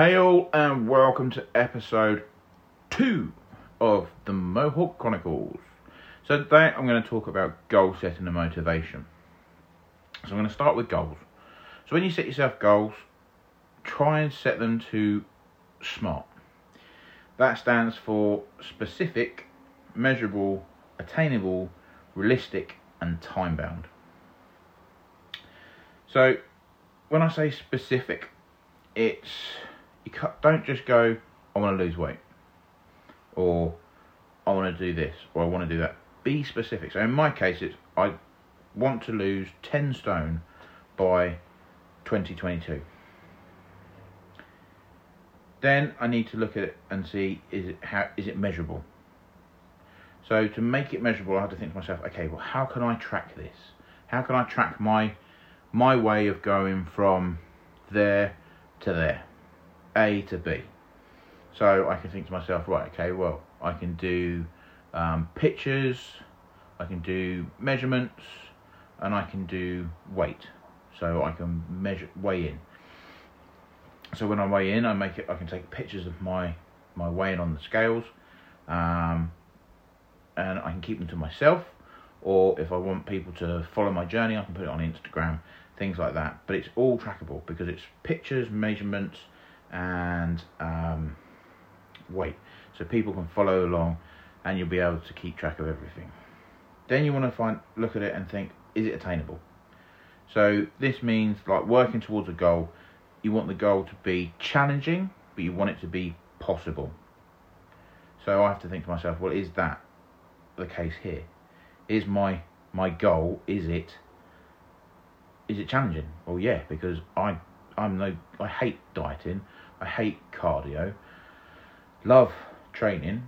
Hey all, and welcome to episode two of the Mohawk Chronicles. So today I'm going to talk about goal setting and motivation. So I'm going to start with goals. So when you set yourself goals, try and set them to SMART. That stands for specific, measurable, attainable, realistic, and time bound. So when I say specific, it's you don't just go, I want to lose weight, or I want to do this, or I want to do that. Be specific. So in my case, it's I want to lose ten stone by 2022. Then I need to look at it and see is it how is it measurable. So to make it measurable, I have to think to myself, okay, well, how can I track this? How can I track my my way of going from there to there, A to B? So I can think to myself, right, okay, well, I can do um, pictures, I can do measurements, and I can do weight. So I can measure weigh in. So when I weigh in, I make it. I can take pictures of my my weighing on the scales, um, and I can keep them to myself. Or if I want people to follow my journey, I can put it on Instagram, things like that. But it's all trackable because it's pictures, measurements, and um, weight, so people can follow along, and you'll be able to keep track of everything. Then you want to find look at it and think, is it attainable? So this means like working towards a goal. You want the goal to be challenging, but you want it to be possible. So I have to think to myself, well, is that the case here? Is my my goal is it is it challenging? Well, yeah, because I I'm no I hate dieting, I hate cardio, love training,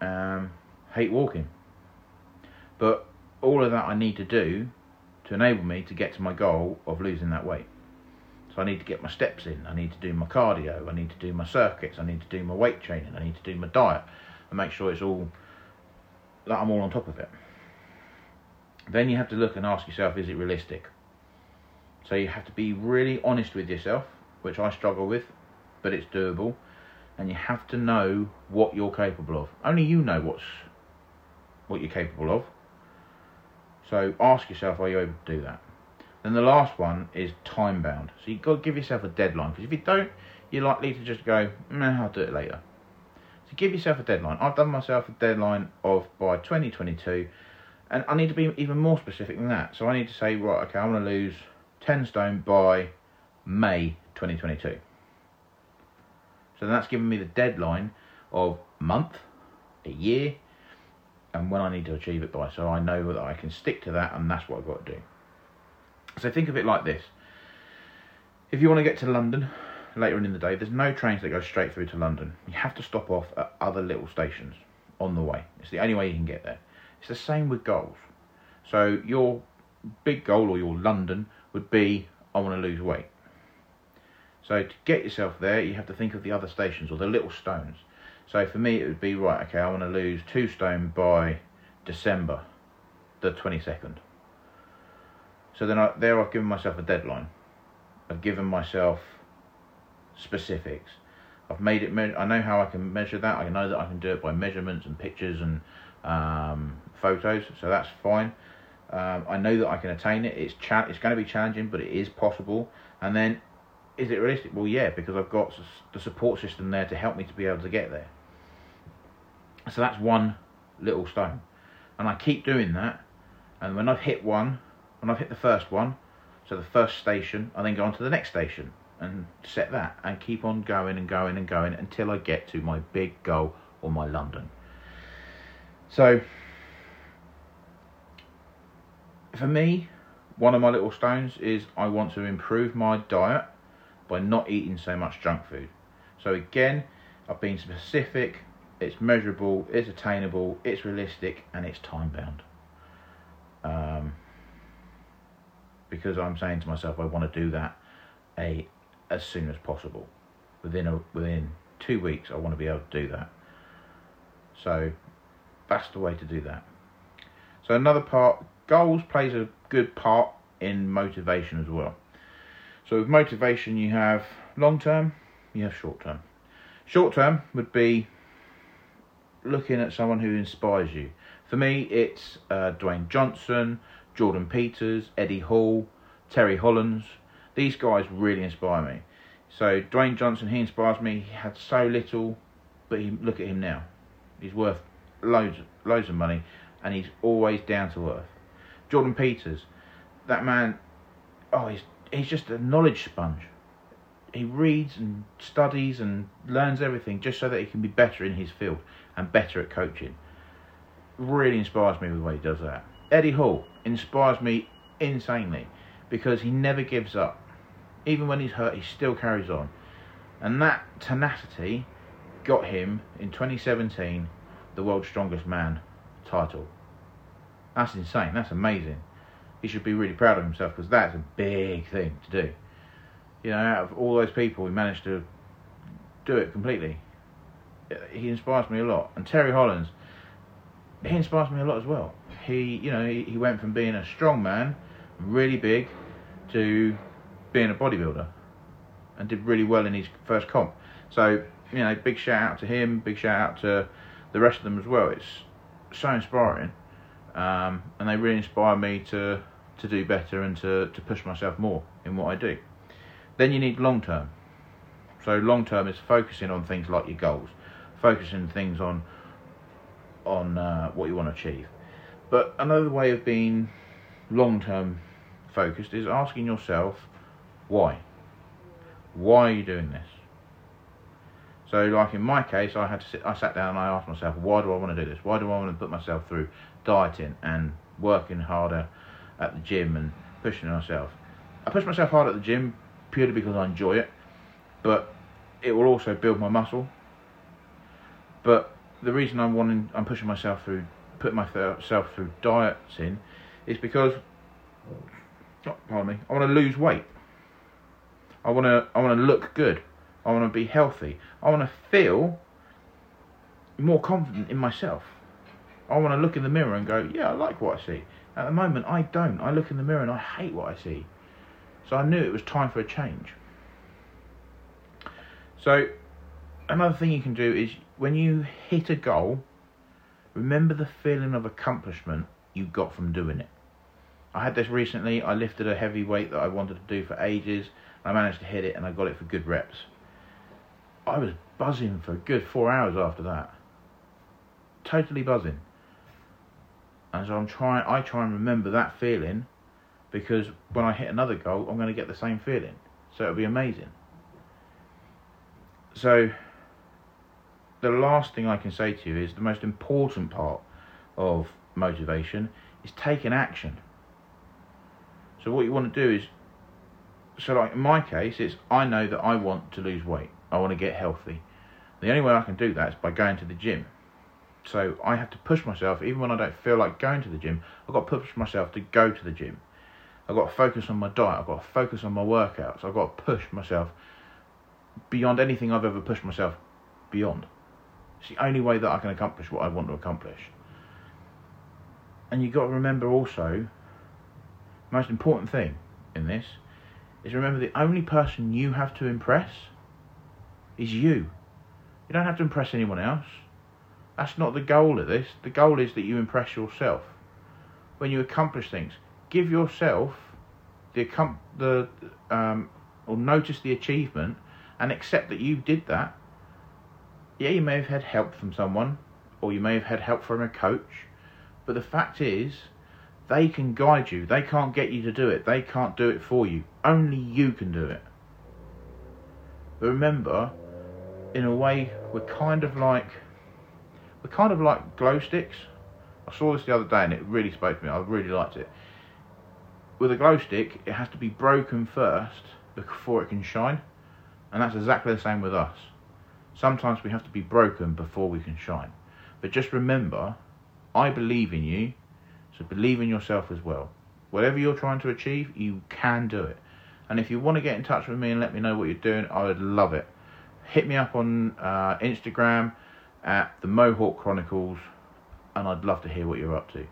um, hate walking. But all of that I need to do to enable me to get to my goal of losing that weight. So I need to get my steps in, I need to do my cardio, I need to do my circuits, I need to do my weight training, I need to do my diet and make sure it's all that I'm all on top of it. Then you have to look and ask yourself, is it realistic? So you have to be really honest with yourself, which I struggle with, but it's doable. And you have to know what you're capable of. Only you know what's what you're capable of. So ask yourself, are you able to do that? Then the last one is time bound. So you've got to give yourself a deadline because if you don't, you're likely to just go, nah, I'll do it later. So give yourself a deadline. I've done myself a deadline of by 2022, and I need to be even more specific than that. So I need to say, right, okay, I'm going to lose 10 stone by May 2022. So that's given me the deadline of month, a year, and when I need to achieve it by. So I know that I can stick to that, and that's what I've got to do. So think of it like this: if you want to get to London later in the day, there's no trains that go straight through to London. You have to stop off at other little stations on the way. It's the only way you can get there. It's the same with goals. So your big goal or your London would be I want to lose weight. So to get yourself there, you have to think of the other stations or the little stones. So for me, it would be right. Okay, I want to lose two stone by December, the twenty second. So then I, there, I've given myself a deadline. I've given myself specifics. I've made it. I know how I can measure that. I know that I can do it by measurements and pictures and um, photos. So that's fine. Um, I know that I can attain it. It's cha- It's going to be challenging, but it is possible. And then, is it realistic? Well, yeah, because I've got the support system there to help me to be able to get there. So that's one little stone. And I keep doing that. And when I've hit one, when I've hit the first one, so the first station, I then go on to the next station and set that and keep on going and going and going until I get to my big goal or my London. So, for me, one of my little stones is I want to improve my diet by not eating so much junk food. So, again, I've been specific it's measurable, it's attainable, it's realistic, and it's time bound. Um, because I'm saying to myself, I want to do that a as soon as possible. Within a within two weeks, I want to be able to do that. So that's the way to do that. So another part, goals plays a good part in motivation as well. So with motivation, you have long term, you have short term. Short term would be looking at someone who inspires you. For me, it's uh, Dwayne Johnson, Jordan Peters, Eddie Hall, Terry Hollands. These guys really inspire me. So Dwayne Johnson, he inspires me. He had so little, but he, look at him now. He's worth loads, loads of money, and he's always down to earth. Jordan Peters, that man, oh, he's he's just a knowledge sponge. He reads and studies and learns everything just so that he can be better in his field and better at coaching. Really inspires me with the way he does that. Eddie Hall inspires me insanely because he never gives up. Even when he's hurt, he still carries on. And that tenacity got him in 2017 the world's strongest man title. That's insane. That's amazing. He should be really proud of himself because that's a big thing to do. You know, out of all those people, he managed to do it completely. He inspires me a lot. And Terry Hollands, he inspires me a lot as well. He, you know, he, he went from being a strong man, really big, to being a bodybuilder, and did really well in his first comp. So, you know, big shout out to him. Big shout out to the rest of them as well. It's so inspiring, um, and they really inspire me to to do better and to, to push myself more in what I do. Then you need long term. So long term is focusing on things like your goals, focusing things on on uh, what you want to achieve. But another way of being long term focused is asking yourself why. Why are you doing this? So, like in my case, I had to sit. I sat down and I asked myself, why do I want to do this? Why do I want to put myself through dieting and working harder at the gym and pushing myself? I push myself hard at the gym purely because I enjoy it, but it will also build my muscle. But the reason I'm wanting, I'm pushing myself through, putting myself through dieting, is because, oh, pardon me, I want to lose weight. I want to, I want to look good. I want to be healthy. I want to feel more confident in myself. I want to look in the mirror and go, yeah, I like what I see. At the moment, I don't. I look in the mirror and I hate what I see. So I knew it was time for a change. So another thing you can do is when you hit a goal, remember the feeling of accomplishment you got from doing it. I had this recently. I lifted a heavy weight that I wanted to do for ages. I managed to hit it and I got it for good reps. I was buzzing for a good four hours after that. Totally buzzing. And so I'm trying I try and remember that feeling because when I hit another goal I'm gonna get the same feeling. So it'll be amazing. So the last thing I can say to you is the most important part of motivation is taking action. So what you want to do is so like in my case it's I know that I want to lose weight. I want to get healthy. The only way I can do that is by going to the gym. So I have to push myself, even when I don't feel like going to the gym, I've got to push myself to go to the gym. I've got to focus on my diet, I've got to focus on my workouts, I've got to push myself beyond anything I've ever pushed myself beyond. It's the only way that I can accomplish what I want to accomplish. And you've got to remember also, most important thing in this is remember the only person you have to impress is you. You don't have to impress anyone else. That's not the goal of this. The goal is that you impress yourself. When you accomplish things, give yourself the the um, or notice the achievement and accept that you did that. Yeah, you may have had help from someone, or you may have had help from a coach, but the fact is, they can guide you. They can't get you to do it. They can't do it for you. Only you can do it. But remember, in a way, we're kind of like we're kind of like glow sticks. I saw this the other day and it really spoke to me. I really liked it. With a glow stick, it has to be broken first before it can shine, and that's exactly the same with us. Sometimes we have to be broken before we can shine. But just remember, I believe in you, so believe in yourself as well. Whatever you're trying to achieve, you can do it. And if you want to get in touch with me and let me know what you're doing, I would love it hit me up on uh, Instagram at the Mohawk Chronicles, and I'd love to hear what you're up to.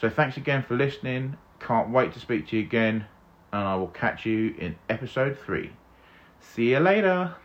So thanks again for listening. Can't wait to speak to you again, and I will catch you in episode three. See you later.